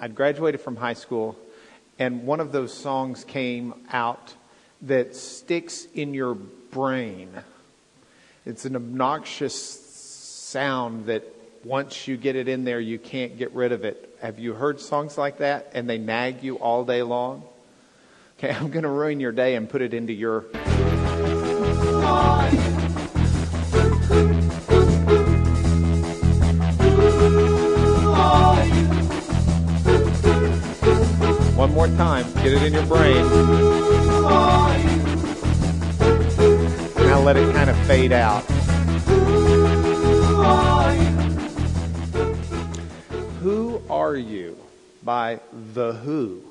I'd graduated from high school, and one of those songs came out that sticks in your brain. It's an obnoxious sound that once you get it in there, you can't get rid of it. Have you heard songs like that and they nag you all day long? Okay, I'm going to ruin your day and put it into your. More time, get it in your brain. Now let it kind of fade out. Who Are You by The Who.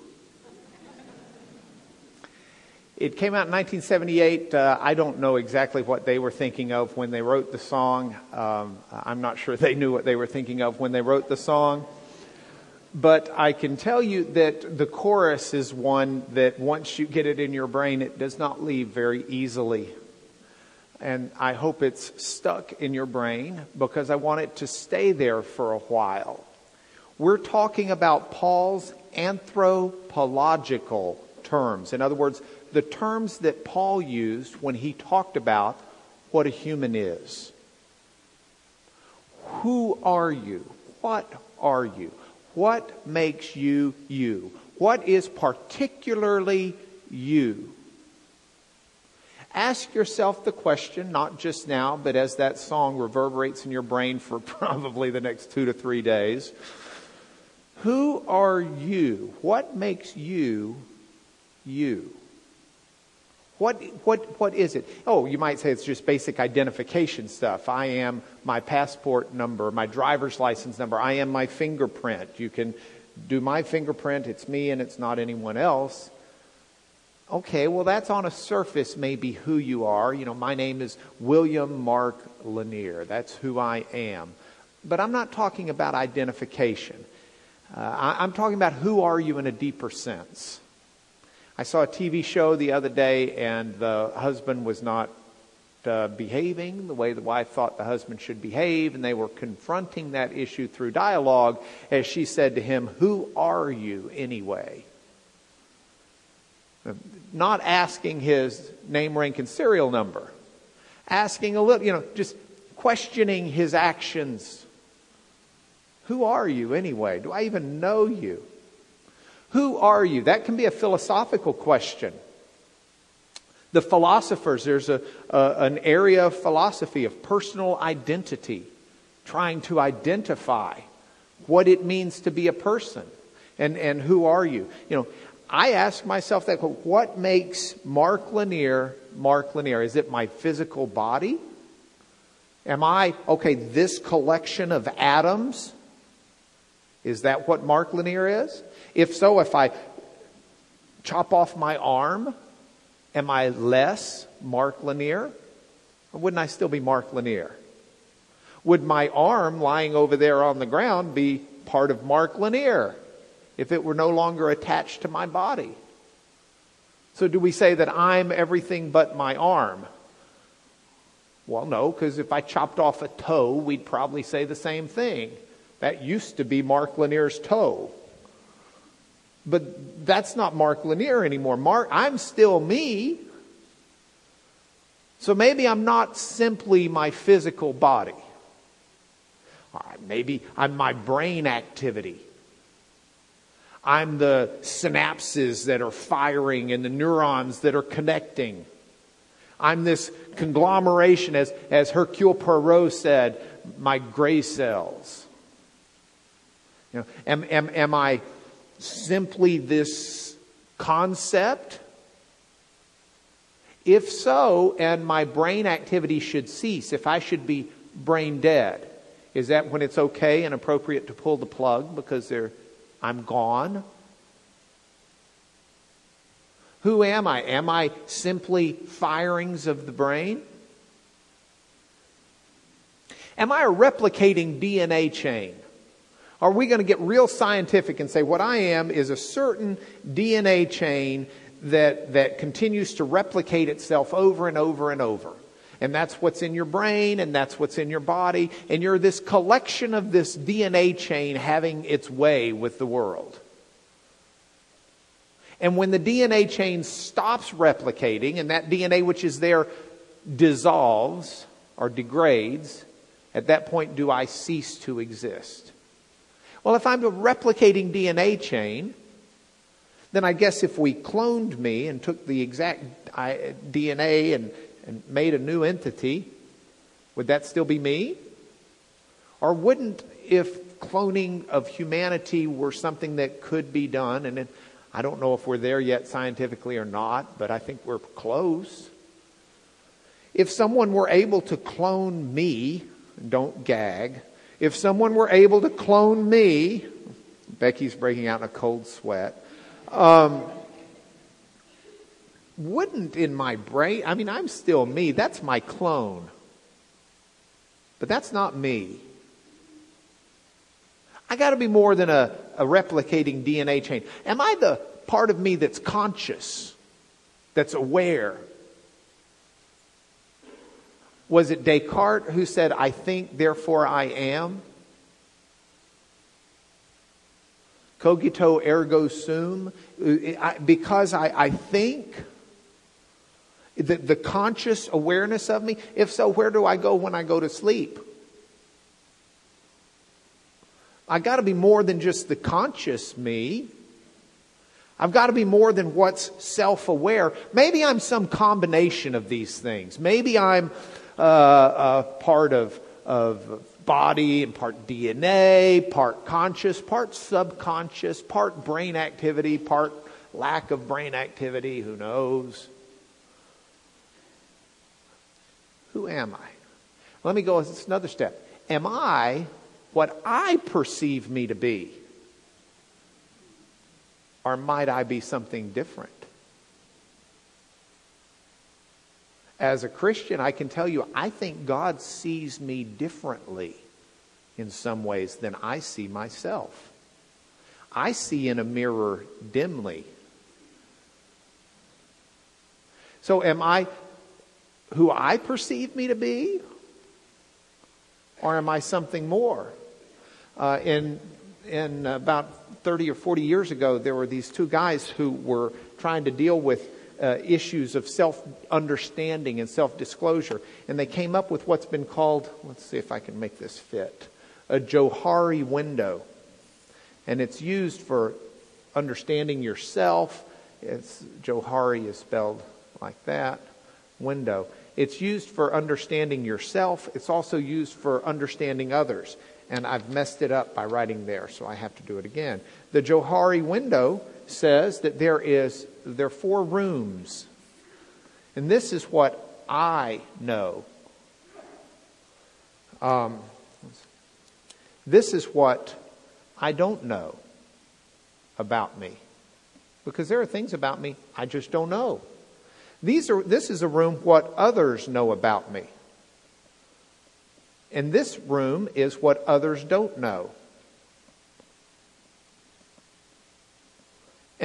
It came out in 1978. Uh, I don't know exactly what they were thinking of when they wrote the song. Um, I'm not sure they knew what they were thinking of when they wrote the song. But I can tell you that the chorus is one that once you get it in your brain, it does not leave very easily. And I hope it's stuck in your brain because I want it to stay there for a while. We're talking about Paul's anthropological terms. In other words, the terms that Paul used when he talked about what a human is. Who are you? What are you? What makes you you? What is particularly you? Ask yourself the question, not just now, but as that song reverberates in your brain for probably the next two to three days. Who are you? What makes you you? What, what, what is it? Oh, you might say it's just basic identification stuff. I am my passport number, my driver's license number. I am my fingerprint. You can do my fingerprint, it's me and it's not anyone else. Okay, well, that's on a surface maybe who you are. You know, my name is William Mark Lanier. That's who I am. But I'm not talking about identification. Uh, I, I'm talking about who are you in a deeper sense. I saw a TV show the other day, and the husband was not uh, behaving the way the wife thought the husband should behave, and they were confronting that issue through dialogue as she said to him, Who are you anyway? Not asking his name, rank, and serial number, asking a little, you know, just questioning his actions. Who are you anyway? Do I even know you? Who are you? That can be a philosophical question. The philosophers, there's a, a, an area of philosophy of personal identity, trying to identify what it means to be a person and, and who are you. You know, I ask myself that what makes Mark Lanier Mark Lanier? Is it my physical body? Am I, okay, this collection of atoms? Is that what Mark Lanier is? If so, if I chop off my arm, am I less Mark Lanier? Or wouldn't I still be Mark Lanier? Would my arm lying over there on the ground be part of Mark Lanier if it were no longer attached to my body? So do we say that I'm everything but my arm? Well, no, because if I chopped off a toe, we'd probably say the same thing. That used to be Mark Lanier's toe. But that's not Mark Lanier anymore. Mark, I'm still me. So maybe I'm not simply my physical body. maybe I'm my brain activity. I'm the synapses that are firing and the neurons that are connecting. I'm this conglomeration, as, as Hercule Poirot said, my gray cells. Know, am, am, am I simply this concept? If so, and my brain activity should cease, if I should be brain dead, is that when it's okay and appropriate to pull the plug because I'm gone? Who am I? Am I simply firings of the brain? Am I a replicating DNA chain? Are we going to get real scientific and say what I am is a certain DNA chain that, that continues to replicate itself over and over and over? And that's what's in your brain, and that's what's in your body, and you're this collection of this DNA chain having its way with the world. And when the DNA chain stops replicating, and that DNA which is there dissolves or degrades, at that point do I cease to exist? Well, if I'm a replicating DNA chain, then I guess if we cloned me and took the exact DNA and, and made a new entity, would that still be me? Or wouldn't, if cloning of humanity were something that could be done, and I don't know if we're there yet scientifically or not, but I think we're close. If someone were able to clone me, don't gag, if someone were able to clone me, Becky's breaking out in a cold sweat, um, wouldn't in my brain, I mean, I'm still me, that's my clone. But that's not me. I got to be more than a, a replicating DNA chain. Am I the part of me that's conscious, that's aware, was it Descartes who said, I think, therefore I am? Cogito ergo sum. Uh, because I, I think, the, the conscious awareness of me. If so, where do I go when I go to sleep? I got to be more than just the conscious me. I've got to be more than what's self aware. Maybe I'm some combination of these things. Maybe I'm uh, uh, part of, of body and part DNA, part conscious, part subconscious, part brain activity, part lack of brain activity, who knows? Who am I? Let me go another step. Am I what I perceive me to be? Or might I be something different? As a Christian, I can tell you, I think God sees me differently in some ways than I see myself. I see in a mirror dimly. So, am I who I perceive me to be? Or am I something more? Uh, in, in about 30 or 40 years ago, there were these two guys who were trying to deal with uh, issues of self understanding and self disclosure. And they came up with what's been called, let's see if I can make this fit, a Johari window. And it's used for understanding yourself. It's, Johari is spelled like that, window. It's used for understanding yourself. It's also used for understanding others. And I've messed it up by writing there, so I have to do it again. The Johari window says that there is there are four rooms. And this is what I know. Um, this is what I don't know about me. Because there are things about me I just don't know. These are, this is a room what others know about me. And this room is what others don't know.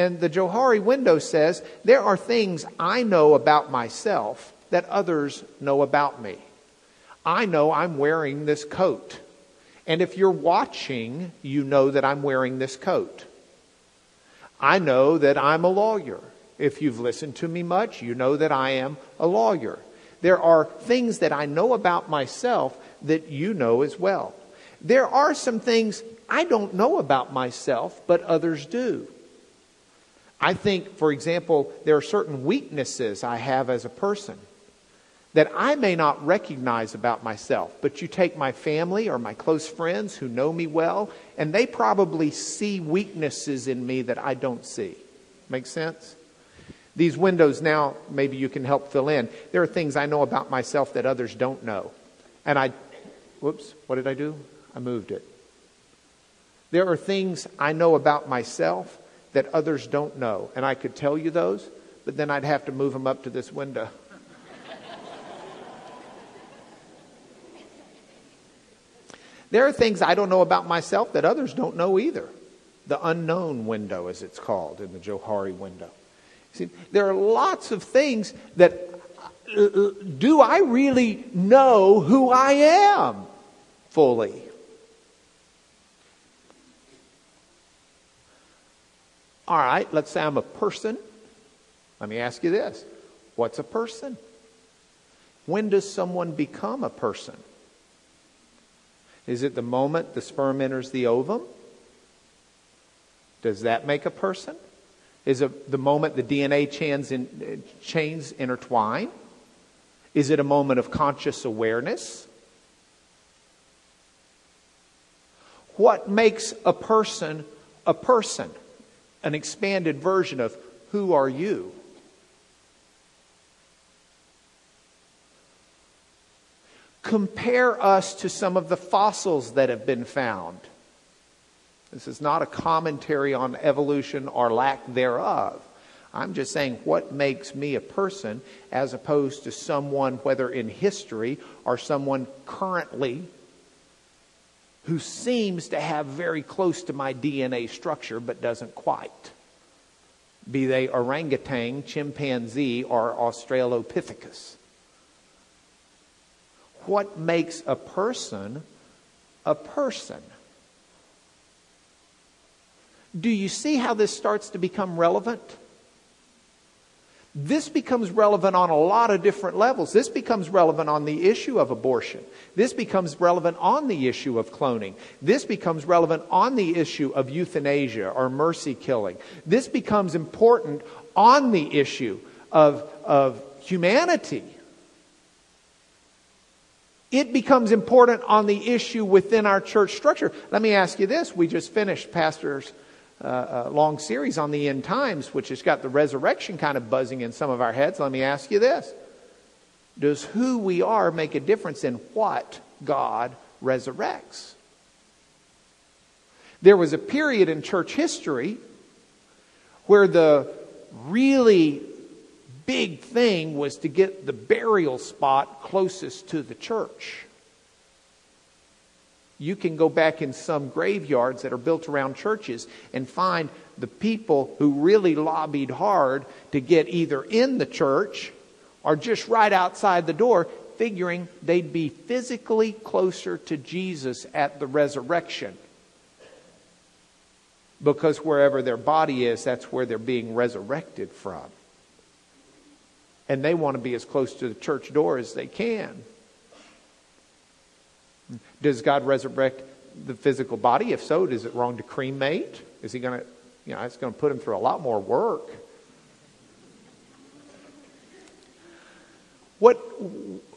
And the Johari window says, There are things I know about myself that others know about me. I know I'm wearing this coat. And if you're watching, you know that I'm wearing this coat. I know that I'm a lawyer. If you've listened to me much, you know that I am a lawyer. There are things that I know about myself that you know as well. There are some things I don't know about myself, but others do. I think, for example, there are certain weaknesses I have as a person that I may not recognize about myself. But you take my family or my close friends who know me well, and they probably see weaknesses in me that I don't see. Make sense? These windows now, maybe you can help fill in. There are things I know about myself that others don't know. And I, whoops, what did I do? I moved it. There are things I know about myself that others don't know. And I could tell you those, but then I'd have to move them up to this window. there are things I don't know about myself that others don't know either. The unknown window, as it's called in the Johari window. See, there are lots of things that uh, do I really know who I am fully? All right, let's say I'm a person. Let me ask you this What's a person? When does someone become a person? Is it the moment the sperm enters the ovum? Does that make a person? Is it the moment the DNA chains, in, chains intertwine? Is it a moment of conscious awareness? What makes a person a person? An expanded version of who are you? Compare us to some of the fossils that have been found. This is not a commentary on evolution or lack thereof. I'm just saying what makes me a person as opposed to someone, whether in history or someone currently, who seems to have very close to my DNA structure but doesn't quite. Be they orangutan, chimpanzee, or Australopithecus. What makes a person a person? Do you see how this starts to become relevant? This becomes relevant on a lot of different levels. This becomes relevant on the issue of abortion. This becomes relevant on the issue of cloning. This becomes relevant on the issue of euthanasia or mercy killing. This becomes important on the issue of, of humanity. It becomes important on the issue within our church structure. Let me ask you this. We just finished Pastor's uh, a long series on the end times, which has got the resurrection kind of buzzing in some of our heads. Let me ask you this Does who we are make a difference in what God resurrects? There was a period in church history where the really big thing was to get the burial spot closest to the church you can go back in some graveyards that are built around churches and find the people who really lobbied hard to get either in the church or just right outside the door, figuring they'd be physically closer to Jesus at the resurrection. Because wherever their body is, that's where they're being resurrected from. And they want to be as close to the church door as they can. Does God resurrect the physical body? If so, is it wrong to cremate? Is he going to, you know, it's going to put him through a lot more work. What,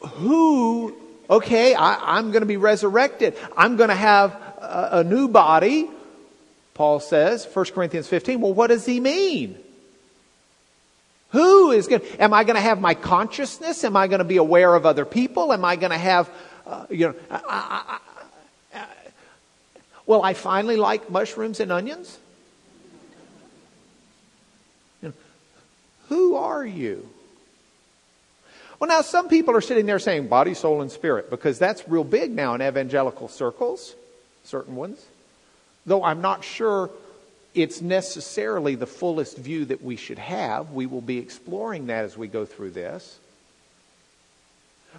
who, okay, I, am going to be resurrected. I'm going to have a, a new body, Paul says, 1 Corinthians 15. Well, what does he mean? Who is going am I going to have my consciousness? Am I going to be aware of other people? Am I going to have uh, you know, I, I, I, well, I finally like mushrooms and onions. You know, who are you? Well, now some people are sitting there saying body, soul, and spirit because that's real big now in evangelical circles, certain ones. Though I'm not sure it's necessarily the fullest view that we should have. We will be exploring that as we go through this.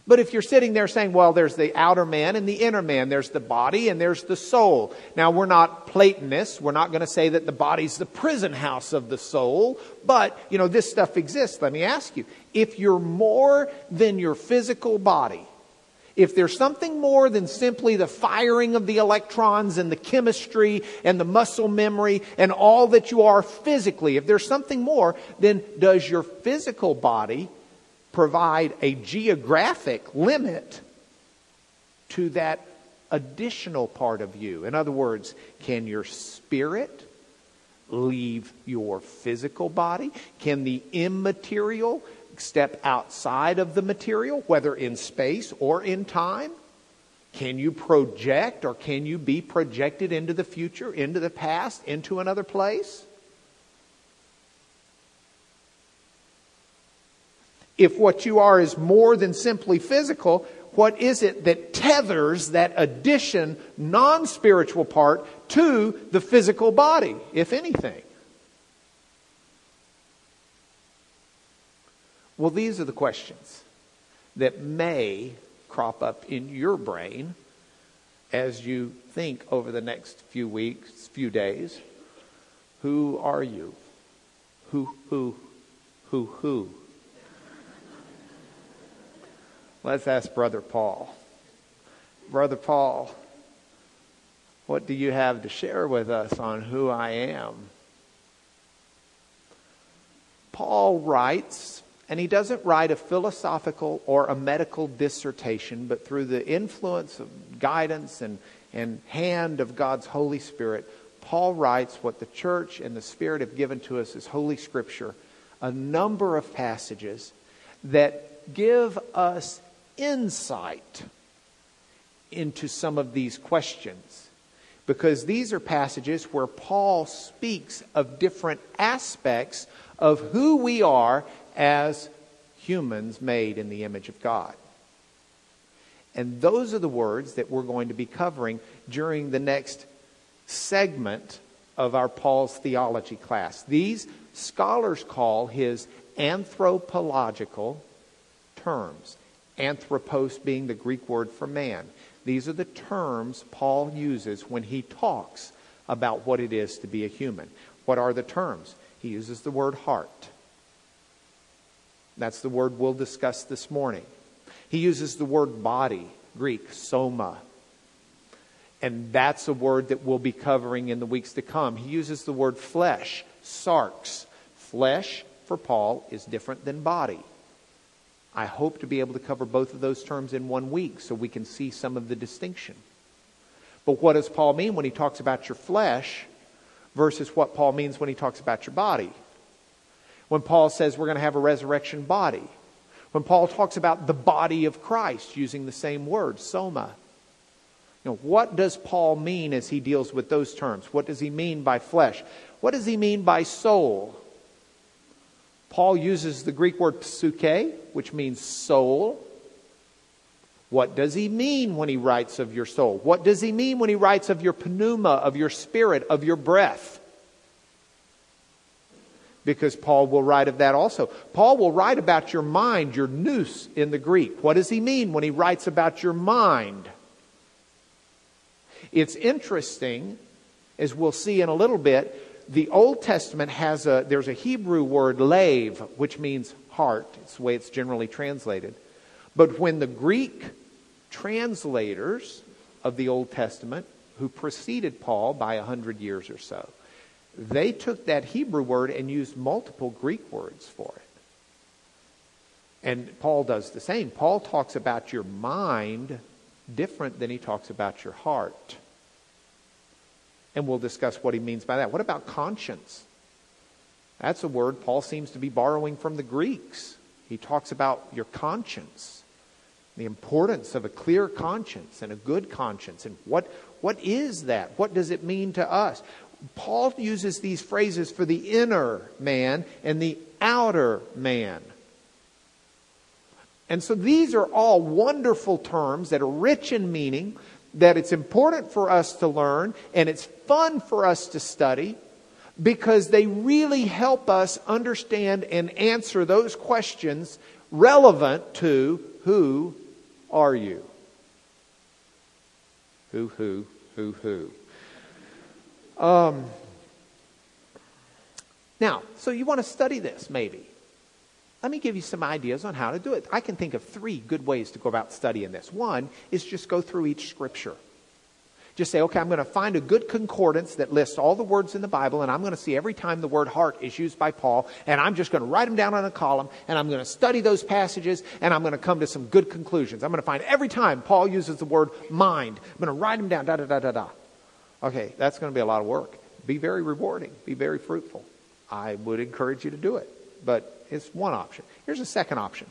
But if you're sitting there saying, well, there's the outer man and the inner man, there's the body and there's the soul. Now, we're not Platonists. We're not going to say that the body's the prison house of the soul. But, you know, this stuff exists. Let me ask you if you're more than your physical body, if there's something more than simply the firing of the electrons and the chemistry and the muscle memory and all that you are physically, if there's something more, then does your physical body provide a geographic limit to that additional part of you. In other words, can your spirit leave your physical body? Can the immaterial step outside of the material, whether in space or in time? Can you project or can you be projected into the future, into the past, into another place? If what you are is more than simply physical, what is it that tethers that addition, non spiritual part to the physical body, if anything? Well, these are the questions. that may crop up in your brain as you think over the next few weeks, few days. Who are you? Who, who, who, who? Let's ask Brother Paul. Brother Paul, what do you have to share with us on who I am? Paul writes, and he doesn't write a philosophical or a medical dissertation, but through the influence of guidance and, and hand of God's Holy Spirit, Paul writes what the church and the Spirit have given to us as Holy Scripture, a number of passages that give us insight into some of these questions. Because these are passages where Paul speaks of different aspects of who we are as humans made in the image of God. And those are the words that we're going to be covering during the next segment of our Paul's theology class. These scholars call his anthropological terms. Anthropos being the Greek word for man. These are the terms Paul uses when he talks about what it is to be a human. What are the terms? He uses the word heart. That's the word we'll discuss this morning. He uses the word body, Greek, soma. And that's a word that we'll be covering in the weeks to come. He uses the word flesh, sarx. Flesh, for Paul, is different than body. I hope to be able to cover both of those terms in one week so we can see some of the distinction. But what does Paul mean when he talks about your flesh versus what Paul means when he talks about your body? When Paul says we're going to have a resurrection body. When Paul talks about the body of Christ using the same word, soma. You know, what does Paul mean as he deals with those terms? What does he mean by flesh? What does he mean by soul? Paul uses the Greek word psyche, which means soul. What does he mean when he writes of your soul? What does he mean when he writes of your pneuma, of your spirit, of your breath? Because Paul will write of that also. Paul will write about your mind, your nous in the Greek. What does he mean when he writes about your mind? It's interesting, as we'll see in a little bit, the Old Testament has a, there's a Hebrew word, lave, which means heart. It's the way it's generally translated. But when the Greek translators of the Old Testament, who preceded Paul by a hundred years or so, they took that Hebrew word and used multiple Greek words for it. And Paul does the same. Paul talks about your mind different than he talks about your heart. And we'll discuss what he means by that. What about conscience? That's a word Paul seems to be borrowing from the Greeks. He talks about your conscience, the importance of a clear conscience and a good conscience. And what, what is that? What does it mean to us? Paul uses these phrases for the inner man and the outer man. And so these are all wonderful terms that are rich in meaning, that it's important for us to learn, and it's fun for us to study because they really help us understand and answer those questions relevant to who are you? Who, who, who, who. Um, now, so you want to study this, maybe. Let me give you some ideas on how to do it. I can think of three good ways to go about studying this. One is just go through each scripture. Just say, okay, I'm going to find a good concordance that lists all the words in the Bible, and I'm going to see every time the word heart is used by Paul, and I'm just going to write them down on a column, and I'm going to study those passages, and I'm going to come to some good conclusions. I'm going to find every time Paul uses the word mind, I'm going to write them down, da da da da da. Okay, that's going to be a lot of work. Be very rewarding, be very fruitful. I would encourage you to do it, but it's one option. Here's a second option.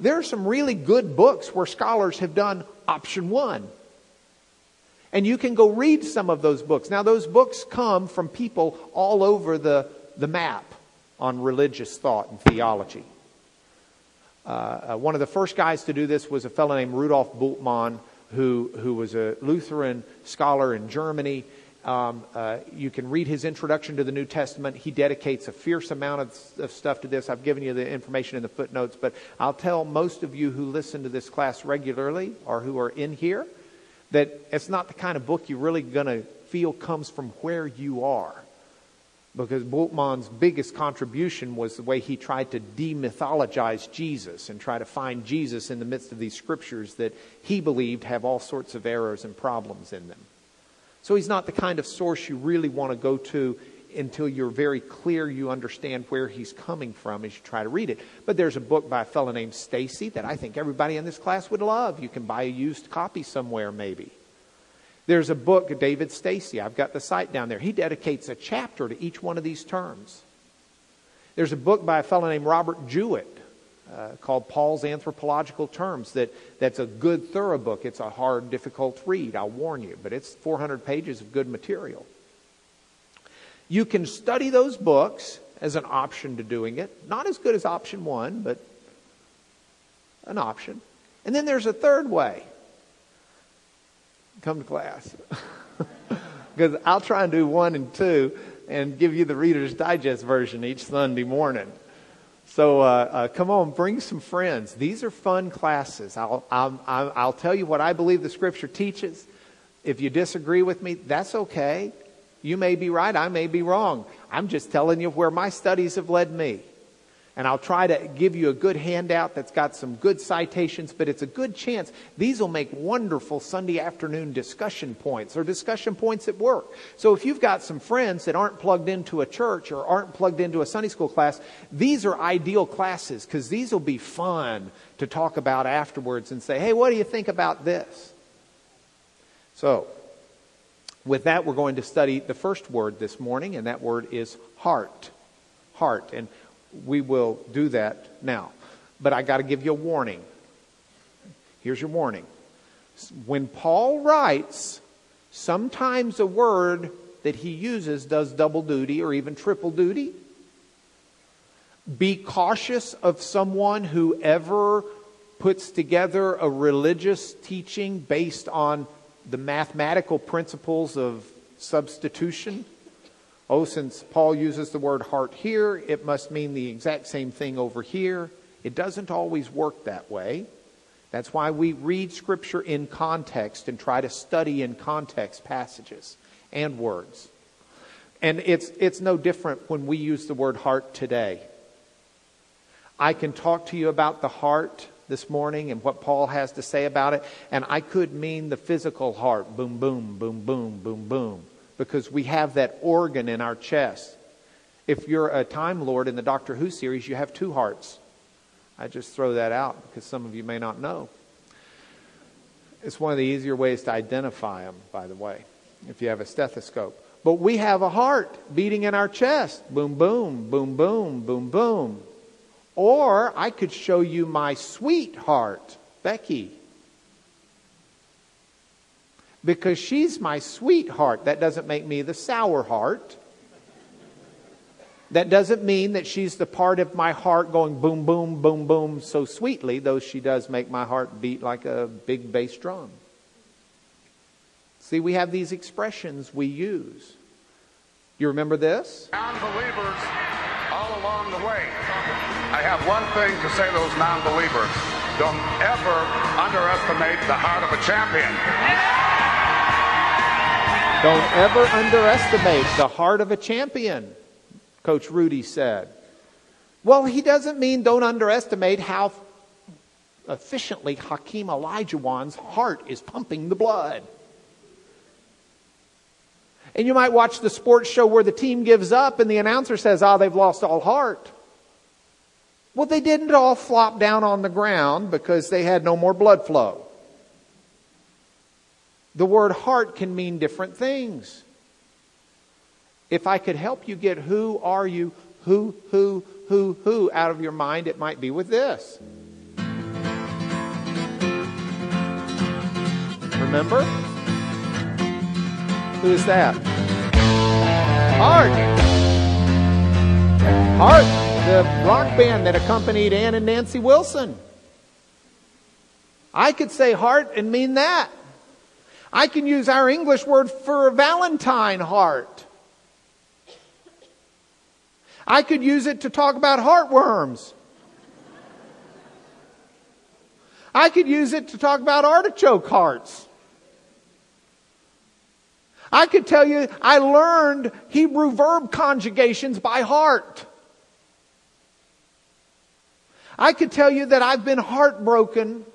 There are some really good books where scholars have done option one. And you can go read some of those books. Now, those books come from people all over the, the map on religious thought and theology. Uh, uh, one of the first guys to do this was a fellow named Rudolf Bultmann, who, who was a Lutheran scholar in Germany. Um, uh, you can read his introduction to the New Testament. He dedicates a fierce amount of, of, stuff to this. I've given you the information in the footnotes, but I'll tell most of you who listen to this class regularly or who are in here that it's not the kind of book you're really going to feel comes from where you are. Because Bultmann's biggest contribution was the way he tried to demythologize Jesus and try to find Jesus in the midst of these scriptures that he believed have all sorts of errors and problems in them. So he's not the kind of source you really want to go to until you're very clear you understand where he's coming from as you try to read it. But there's a book by a fellow named Stacey that I think everybody in this class would love. You can buy a used copy somewhere, maybe. There's a book, David Stacey. I've got the site down there. He dedicates a chapter to each one of these terms. There's a book by a fellow named Robert Jewett uh, called Paul's Anthropological Terms that, that's a good, thorough book. It's a hard, difficult read, I'll warn you, but it's 400 pages of good material. You can study those books as an option to doing it. Not as good as option one, but an option. And then there's a third way. Come to class. Because I'll try and do one and two and give you the Reader's Digest version each Sunday morning. So uh, uh, come on, bring some friends. These are fun classes. I'll, I'll, I'll tell you what I believe the Scripture teaches. If you disagree with me, that's okay. You may be right, I may be wrong. I'm just telling you where my studies have led me. And I'll try to give you a good handout that's got some good citations, but it's a good chance. These will make wonderful Sunday afternoon discussion points or discussion points at work. So if you've got some friends that aren't plugged into a church or aren't plugged into a Sunday school class, these are ideal classes because these will be fun to talk about afterwards and say, hey, what do you think about this? So, with that, we're going to study the first word this morning, and that word is heart. Heart. And we will do that now. But I got to give you a warning. Here's your warning. When Paul writes, sometimes a word that he uses does double duty or even triple duty. Be cautious of someone who ever puts together a religious teaching based on the mathematical principles of substitution oh, since Paul uses the word heart here, it must mean the exact same thing over here. It doesn't always work that way. That's why we read Scripture in context and try to study in context passages and words. And it's, it's no different when we use the word heart today. I can talk to you about the heart this morning and what Paul has to say about it, and I could mean the physical heart boom, boom, boom, boom, boom, boom because we have that organ in our chest. If you're a Time Lord in the Doctor Who series, you have two hearts. I just throw that out because some of you may not know. It's one of the easier ways to identify them, by the way, if you have a stethoscope. But we have a heart beating in our chest. Boom, boom, boom, boom, boom, boom. Or I could show you my sweetheart, Becky because she's my sweetheart. That doesn't make me the sour heart. That doesn't mean that she's the part of my heart going boom, boom, boom, boom so sweetly, though she does make my heart beat like a big bass drum. See, we have these expressions we use. You remember this? Non-believers all along the way. I have one thing to say to those non-believers. Don't ever underestimate the heart of a champion. Don't ever underestimate the heart of a champion, Coach Rudy said. Well, he doesn't mean don't underestimate how efficiently Hakeem Olajuwon's heart is pumping the blood. And you might watch the sports show where the team gives up and the announcer says, ah, oh, they've lost all heart. Well, they didn't all flop down on the ground because they had no more blood flow. The word heart can mean different things. If I could help you get who are you, who, who, who, who out of your mind, it might be with this. Remember? Who is that? Heart. Heart, the rock band that accompanied Ann and Nancy Wilson. I could say heart and mean that. I can use our English word for a Valentine heart. I could use it to talk about heartworms. I could use it to talk about artichoke hearts. I could tell you I learned Hebrew verb conjugations by heart. I could tell you that I've been heartbroken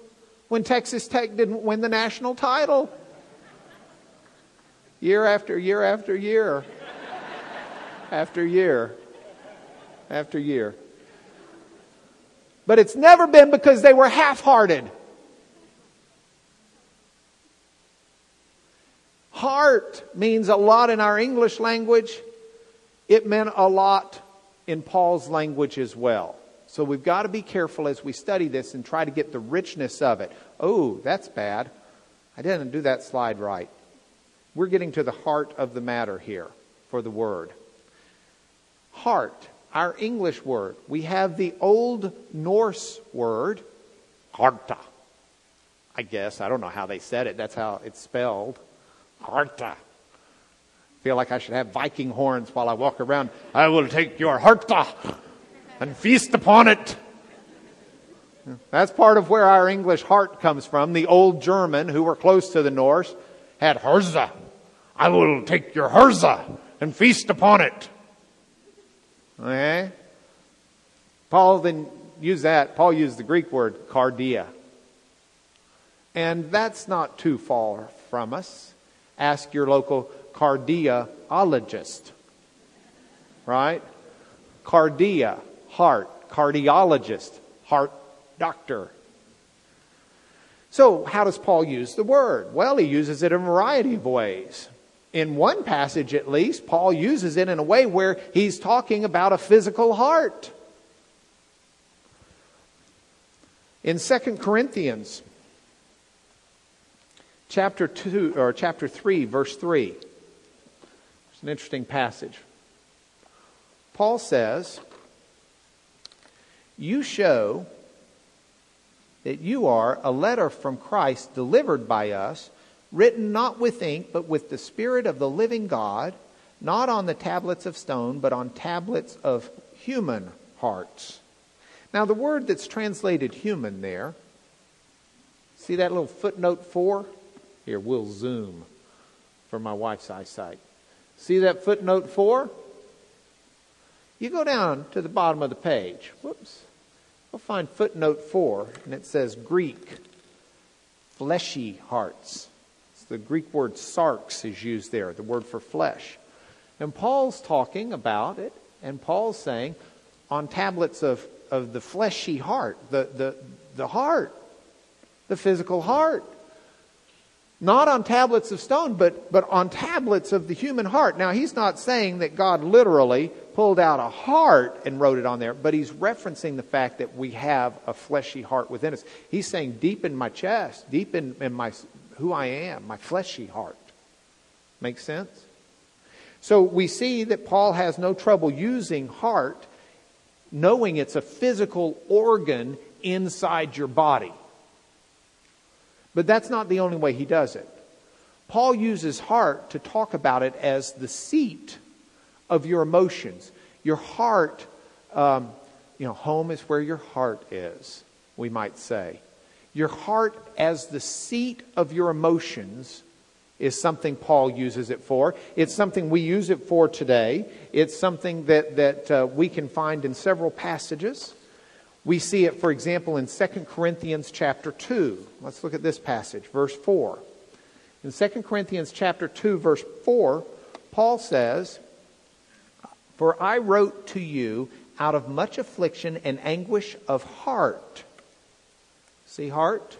when Texas Tech didn't win the national title. Year after year after year after year after year. But it's never been because they were half hearted. Heart means a lot in our English language. It meant a lot in Paul's language as well. So we've got to be careful as we study this and try to get the richness of it. Oh, that's bad. I didn't do that slide right. We're getting to the heart of the matter here for the word. Heart, our English word. We have the Old Norse word, harta. I guess. I don't know how they said it. That's how it's spelled. Harta. Feel like I should have Viking horns while I walk around. I will take your harta and feast upon it. That's part of where our English heart comes from. The old German, who were close to the Norse, had herza. I will take your herza and feast upon it. Okay? Paul then used that. Paul used the Greek word cardia. And that's not too far from us ask your local cardiologist. Right? Cardia, heart, cardiologist, heart doctor. So, how does Paul use the word? Well, he uses it in a variety of ways. In one passage, at least, Paul uses it in a way where he's talking about a physical heart. In 2 Corinthians, chapter 2 or chapter 3 verse 3 it's an interesting passage paul says you show that you are a letter from christ delivered by us written not with ink but with the spirit of the living god not on the tablets of stone but on tablets of human hearts now the word that's translated human there see that little footnote 4 here, we'll zoom for my wife's eyesight. See that footnote four? You go down to the bottom of the page. Whoops. We'll find footnote four, and it says Greek, fleshy hearts. The Greek word sarx is used there, the word for flesh. And Paul's talking about it, and Paul's saying, on tablets of, of the fleshy heart, the, the, the heart, the physical heart. Not on tablets of stone, but, but on tablets of the human heart. Now, he's not saying that God literally pulled out a heart and wrote it on there, but he's referencing the fact that we have a fleshy heart within us. He's saying, deep in my chest, deep in, in my, who I am, my fleshy heart. Make sense? So we see that Paul has no trouble using heart, knowing it's a physical organ inside your body. But that's not the only way he does it. Paul uses heart to talk about it as the seat of your emotions. Your heart, um, you know, home is where your heart is, we might say. Your heart as the seat of your emotions is something Paul uses it for. It's something we use it for today. It's something that, that uh, we can find in several passages. We see it, for example, in 2 Corinthians chapter 2. Let's look at this passage, verse 4. In 2 Corinthians chapter 2, verse 4, Paul says, For I wrote to you out of much affliction and anguish of heart. See, heart?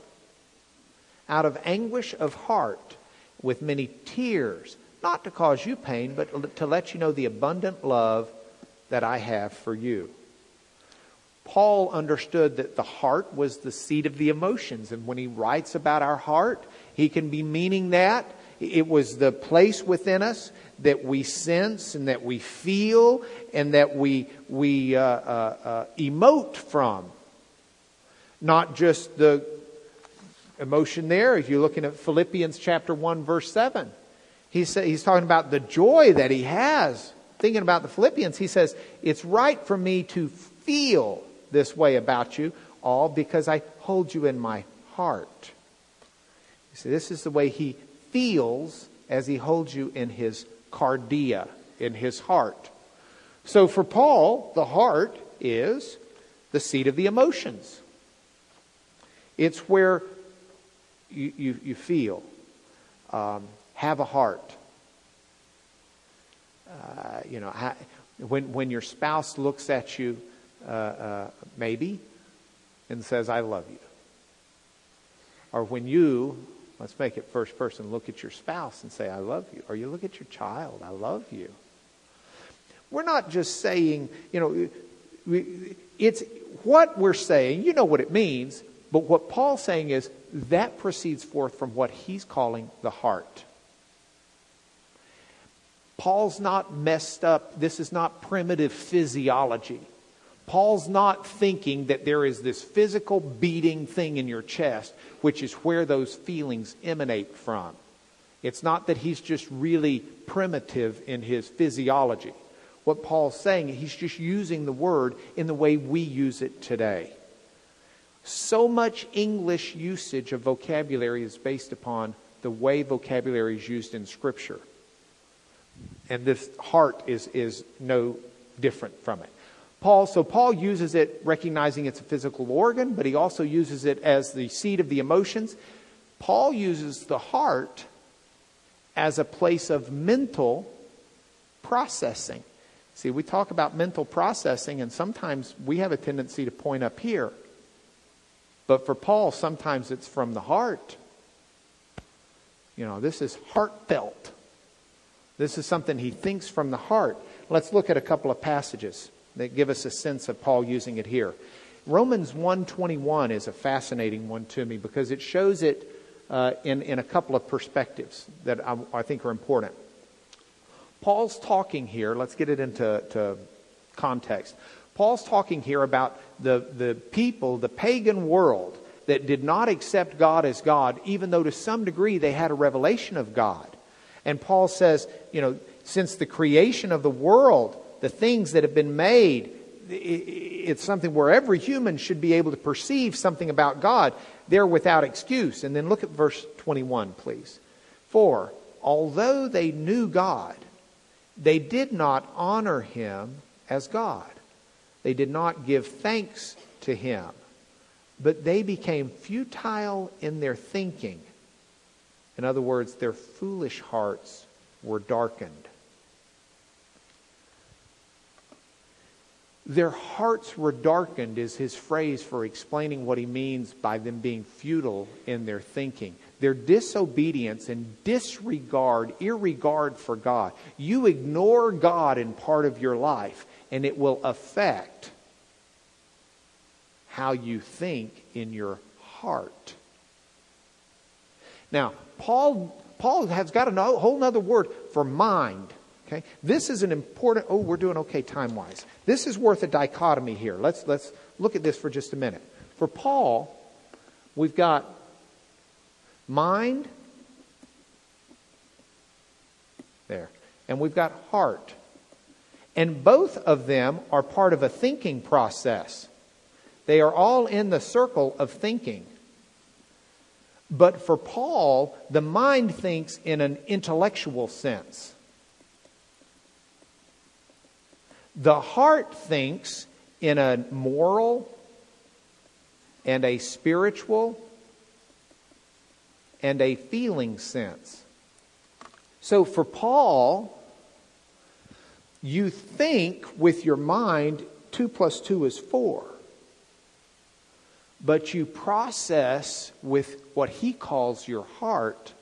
Out of anguish of heart, with many tears, not to cause you pain, but to let you know the abundant love that I have for you. Paul understood that the heart was the seat of the emotions. And when he writes about our heart, he can be meaning that. It was the place within us that we sense and that we feel and that we, we uh, uh, uh, emote from. Not just the emotion there, if you're looking at Philippians chapter 1, verse 7, he's, he's talking about the joy that he has. Thinking about the Philippians, he says, It's right for me to feel this way about you, all because I hold you in my heart. You see, this is the way he feels as he holds you in his cardia, in his heart. So for Paul, the heart is the seat of the emotions. It's where you, you, you feel, um, have a heart. Uh, you know, when, when your spouse looks at you, uh, uh, maybe, and says, I love you. Or when you, let's make it first person, look at your spouse and say, I love you. Or you look at your child, I love you. We're not just saying, you know, it's what we're saying, you know what it means, but what Paul's saying is that proceeds forth from what he's calling the heart. Paul's not messed up. This is not primitive physiology. Paul's not thinking that there is this physical beating thing in your chest, which is where those feelings emanate from. It's not that he's just really primitive in his physiology. What Paul's saying, he's just using the word in the way we use it today. So much English usage of vocabulary is based upon the way vocabulary is used in Scripture. And this heart is, is no different from it. Paul, so Paul uses it recognizing it's a physical organ, but he also uses it as the seat of the emotions. Paul uses the heart as a place of mental processing. See, we talk about mental processing, and sometimes we have a tendency to point up here. But for Paul, sometimes it's from the heart. You know, this is heartfelt. This is something he thinks from the heart. Let's look at a couple of passages that give us a sense of Paul using it here. Romans 121 is a fascinating one to me because it shows it uh, in, in a couple of perspectives that I, I think are important. Paul's talking here, let's get it into context. Paul's talking here about the, the people, the pagan world, that did not accept God as God, even though to some degree they had a revelation of God. And Paul says, you know, since the creation of the world, the things that have been made, it's something where every human should be able to perceive something about God. They're without excuse. And then look at verse 21, please. For although they knew God, they did not honor him as God. They did not give thanks to him, but they became futile in their thinking. In other words, their foolish hearts were darkened. Their hearts were darkened is his phrase for explaining what he means by them being futile in their thinking. Their disobedience and disregard, irregard for God. You ignore God in part of your life, and it will affect how you think in your heart. Now, Paul, Paul has got a whole other word for mind. Okay? This is an important, oh, we're doing okay time wise. This is worth a dichotomy here. Let's, let's look at this for just a minute. For Paul, we've got mind, there, and we've got heart. And both of them are part of a thinking process. They are all in the circle of thinking. But for Paul, the mind thinks in an intellectual sense. The heart thinks in a moral and a spiritual and a feeling sense. So for Paul, you think with your mind 2 plus 2 is 4. But you process with what he calls your heart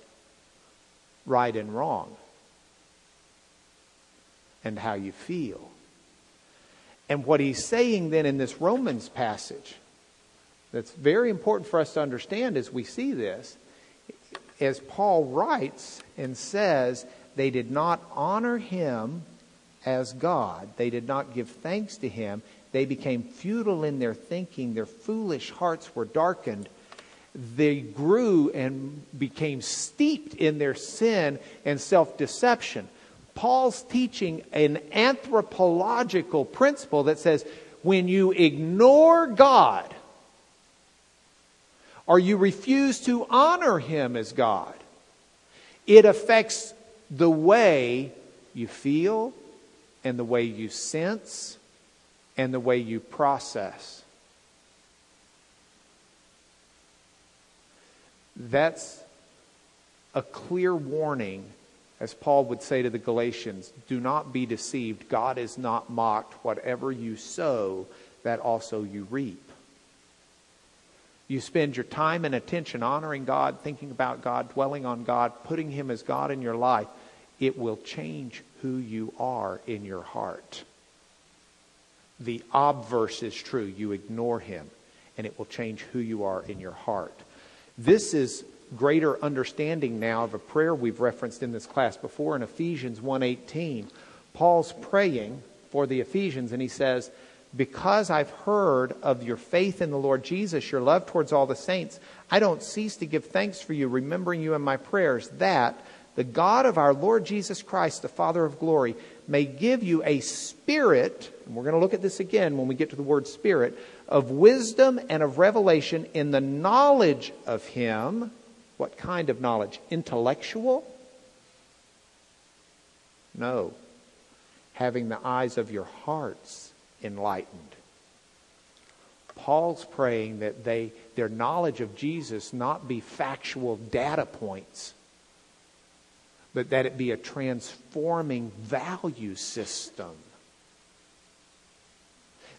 right and wrong and how you feel. And what he's saying then in this Romans passage, that's very important for us to understand as we see this, as Paul writes and says, they did not honor him as God. They did not give thanks to him. They became futile in their thinking. Their foolish hearts were darkened. they grew and became steeped in their sin and self deception. Paul's teaching an anthropological principle that says when you ignore God or you refuse to honor Him as God, it affects the way you feel and the way you sense and the way you process. That's a clear warning, as Paul would say to the Galatians do not be deceived. God is not mocked. Whatever you sow, that also you reap. You spend your time and attention honoring God, thinking about God, dwelling on God, putting Him as God in your life. It will change who you are in your heart. The obverse is true. You ignore Him, and it will change who you are in your heart. This is greater understanding now of a prayer we've referenced in this class before in Ephesians 1:18. Paul's praying for the Ephesians and he says, "Because I've heard of your faith in the Lord Jesus, your love towards all the saints, I don't cease to give thanks for you, remembering you in my prayers, that the God of our Lord Jesus Christ, the Father of glory, may give you a spirit, and we're going to look at this again when we get to the word spirit, of wisdom and of revelation in the knowledge of Him. What kind of knowledge? Intellectual? No. Having the eyes of your hearts enlightened. Paul's praying that they, their knowledge of Jesus not be factual data points, but that it be a transforming value system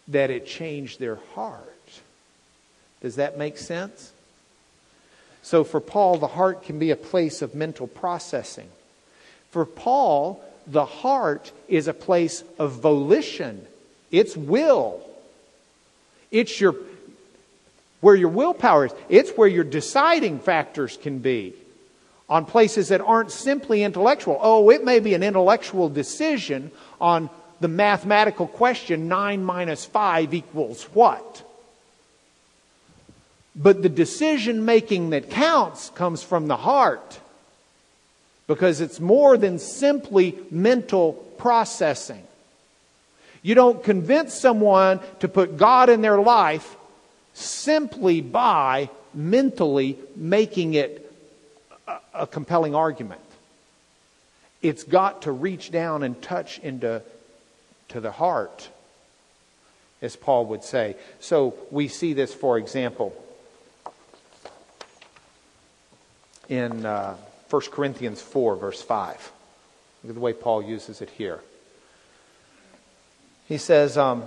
that it changed their heart. Does that make sense? So for Paul, the heart can be a place of mental processing. For Paul, the heart is a place of volition. It's will. It's your where your willpower is. It's where your deciding factors can be on places that aren't simply intellectual. Oh, it may be an intellectual decision on the mathematical question 9 minus 5 equals what? But the decision making that counts comes from the heart because it's more than simply mental processing. You don't convince someone to put God in their life simply by mentally making it a, compelling argument. It's got to reach down and touch into to the heart, as Paul would say. So we see this, for example, in uh, 1 Corinthians 4, verse 5. Look at the way Paul uses it here. He says, um,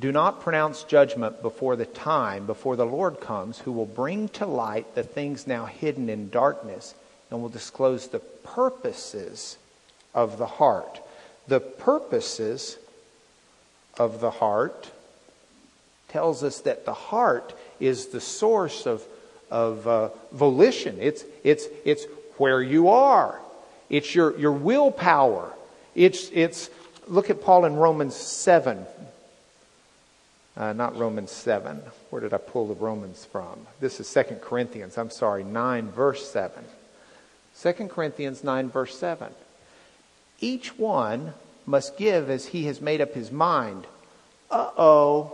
Do not pronounce judgment before the time, before the Lord comes, who will bring to light the things now hidden in darkness and will disclose the purposes of the heart the purposes of the heart tells us that the heart is the source of, of uh, volition. It's, it's, it's where you are. It's your, your willpower. It's, it's, look at Paul in Romans 7. Uh, not Romans 7. Where did I pull the Romans from? This is 2 Corinthians. I'm sorry, 9, verse 7. 2 Corinthians 9, verse 7. Each one must give as he has made up his mind. Uh oh.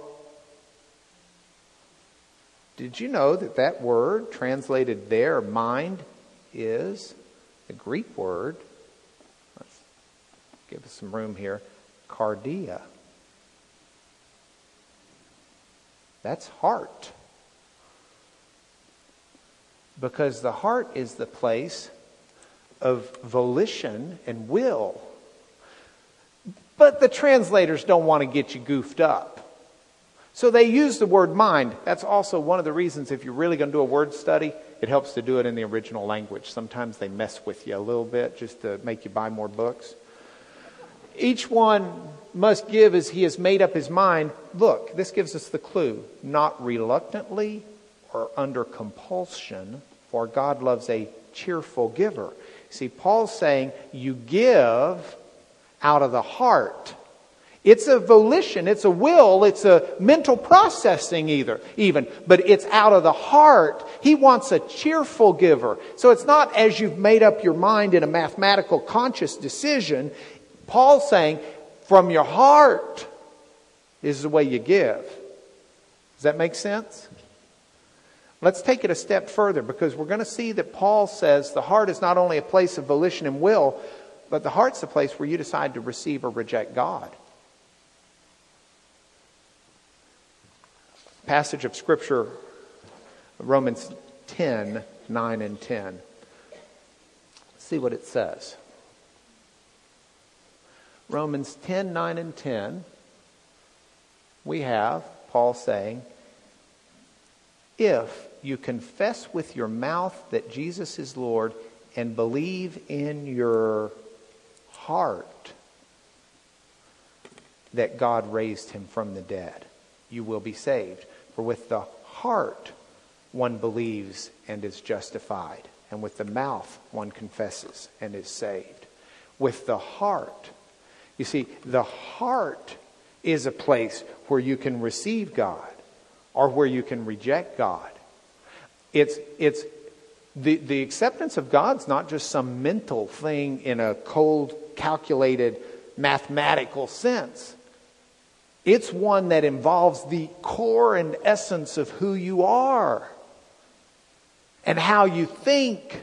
Did you know that that word translated there, mind, is the Greek word? Let's give us some room here. Kardia. That's heart. Because the heart is the place of volition and will. But the translators don't want to get you goofed up. So they use the word mind. That's also one of the reasons if you're really going to do a word study, it helps to do it in the original language. Sometimes they mess with you a little bit just to make you buy more books. Each one must give as he has made up his mind. Look, this gives us the clue. Not reluctantly or under compulsion, for God loves a cheerful giver. See, Paul's saying you give out of the heart. It's a volition, it's a will, it's a mental processing either, even, but it's out of the heart. He wants a cheerful giver. So it's not as you've made up your mind in a mathematical conscious decision. Paul's saying, from your heart is the way you give. Does that make sense? Let's take it a step further because we're going to see that Paul says the heart is not only a place of volition and will, but the heart's the place where you decide to receive or reject God. Passage of Scripture, Romans 10 9 and 10. Let's see what it says. Romans 10 9 and 10. We have Paul saying, If you confess with your mouth that Jesus is Lord and believe in your heart that God raised him from the dead, you will be saved. For with the heart one believes and is justified, and with the mouth one confesses and is saved. With the heart, you see, the heart is a place where you can receive God or where you can reject God. It's, it's the, the acceptance of God's not just some mental thing in a cold, calculated, mathematical sense. It's one that involves the core and essence of who you are and how you think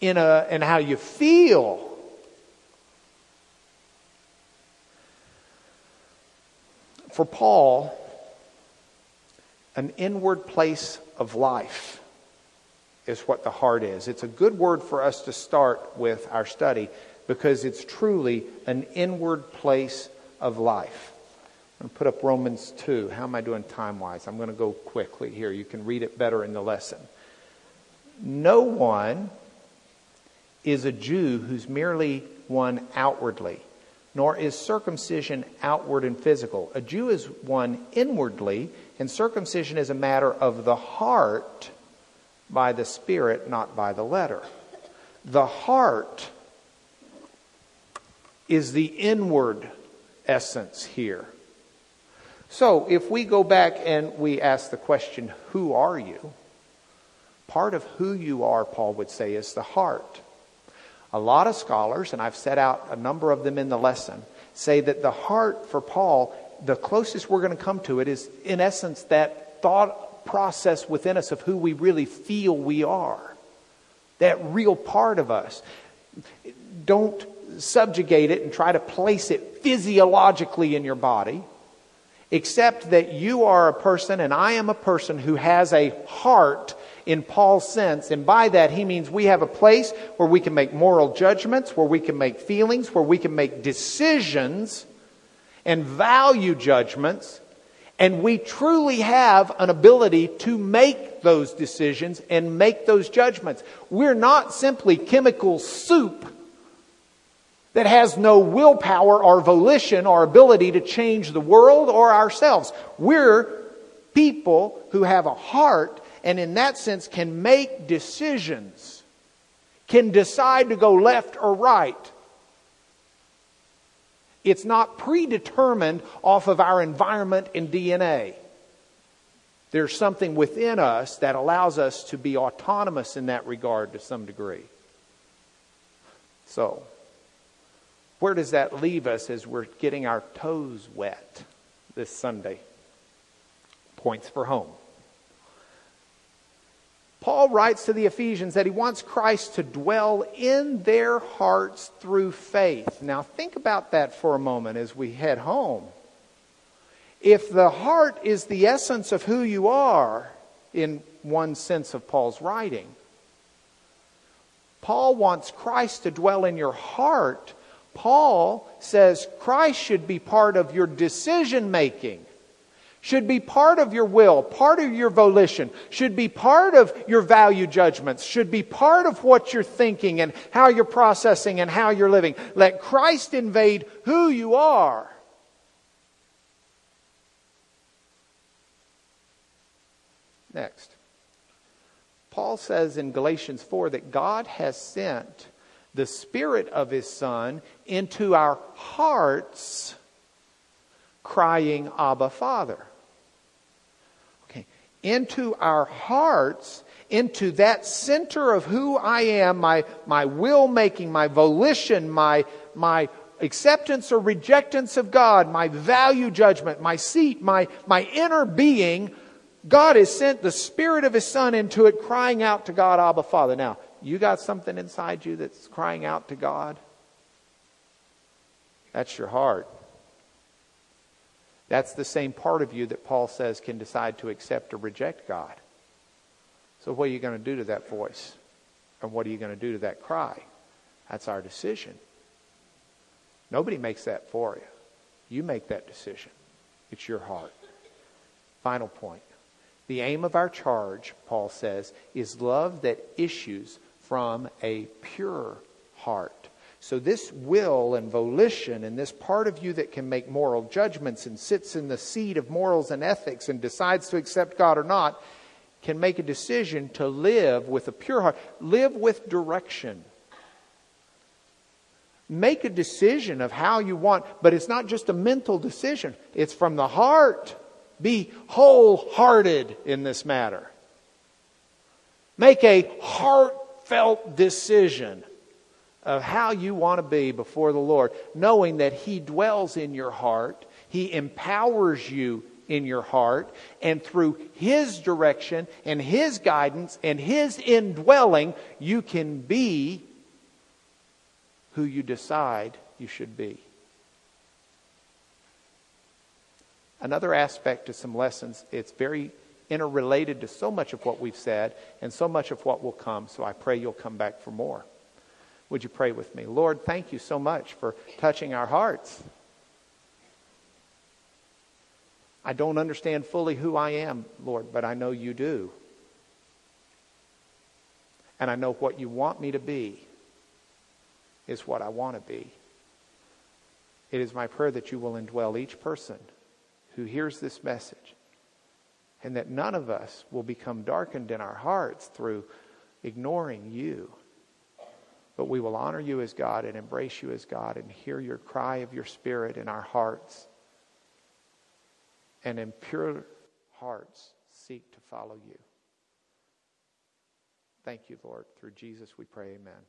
in a, and how you feel. For Paul, an inward place of life is what the heart is. It's a good word for us to start with our study because it's truly an inward place of life. I'm going to put up Romans 2. How am I doing time wise? I'm going to go quickly here. You can read it better in the lesson. No one is a Jew who's merely one outwardly, nor is circumcision outward and physical. A Jew is one inwardly, and circumcision is a matter of the heart by the Spirit, not by the letter. The heart is the inward essence here. So if we go back and we ask the question, Who are you? Part of who you are, Paul would say, is the heart. A lot of scholars, and I've set out a number of them in the lesson, say that the heart for Paul, the closest we're going to come to it is, in essence, that thought process within us of who we really feel we are. That real part of us. Don't subjugate it and try to place it physiologically in your body, except that you are a person and I am a person who has a heart in Paul's sense. And by that, he means we have a place where we can make moral judgments, where we can make feelings, where we can make decisions and value judgments. And we truly have an ability to make those decisions and make those judgments. We're not simply chemical soup that has no willpower or volition or ability to change the world or ourselves. We're people who have a heart and in that sense can make decisions, can decide to go left or right. It's not predetermined off of our environment and DNA. There's something within us that allows us to be autonomous in that regard to some degree. So, where does that leave us as we're getting our toes wet this Sunday? Points for home. Paul writes to the Ephesians that he wants Christ to dwell in their hearts through faith. Now, think about that for a moment as we head home. If the heart is the essence of who you are, in one sense of Paul's writing, Paul wants Christ to dwell in your heart. Paul says Christ should be part of your decision making should be part of your will, part of your volition, should be part of your value judgments, should be part of what you're thinking and how you're processing and how you're living. Let Christ invade who you are. Next. Paul says in Galatians 4 that God has sent the Spirit of His Son into our hearts crying, Abba, Father. Into our hearts, into that center of who I am, my, my will making, my volition, my, my acceptance or rejectance of God, my value judgment, my seat, my, my inner being, God has sent the Spirit of His Son into it, crying out to God, Abba, Father. Now, you got something inside you that's crying out to God? That's your heart. That's the same part of you that Paul says can decide to accept or reject God. So, what are you going to do to that voice? And what are you going to do to that cry? That's our decision. Nobody makes that for you. You make that decision. It's your heart. Final point. The aim of our charge, Paul says, is love that issues from a pure heart. So, this will and volition and this part of you that can make moral judgments and sits in the seat of morals and ethics and decides to accept God or not can make a decision to live with a pure heart, live with direction. Make a decision of how you want, but it's not just a mental decision, it's from the heart. Be wholehearted in this matter. Make a heartfelt decision of how you want to be before the Lord, knowing that He dwells in your heart, He empowers you in your heart, and through His direction and His guidance and His indwelling, you can be who you decide you should be. Another aspect to some lessons, it's very interrelated to so much of what we've said and so much of what will come, so I pray you'll come back for more. Would you pray with me? Lord, thank you so much for touching our hearts. I don't understand fully who I am, Lord, but I know you do. And I know what you want me to be is what I want to be. It is my prayer that you will indwell each person who hears this message and that none of us will become darkened in our hearts through ignoring you. But we will honor you as God and embrace you as God and hear your cry of your spirit in our hearts and in pure hearts seek to follow you. Thank you, Lord. Through Jesus we pray, amen.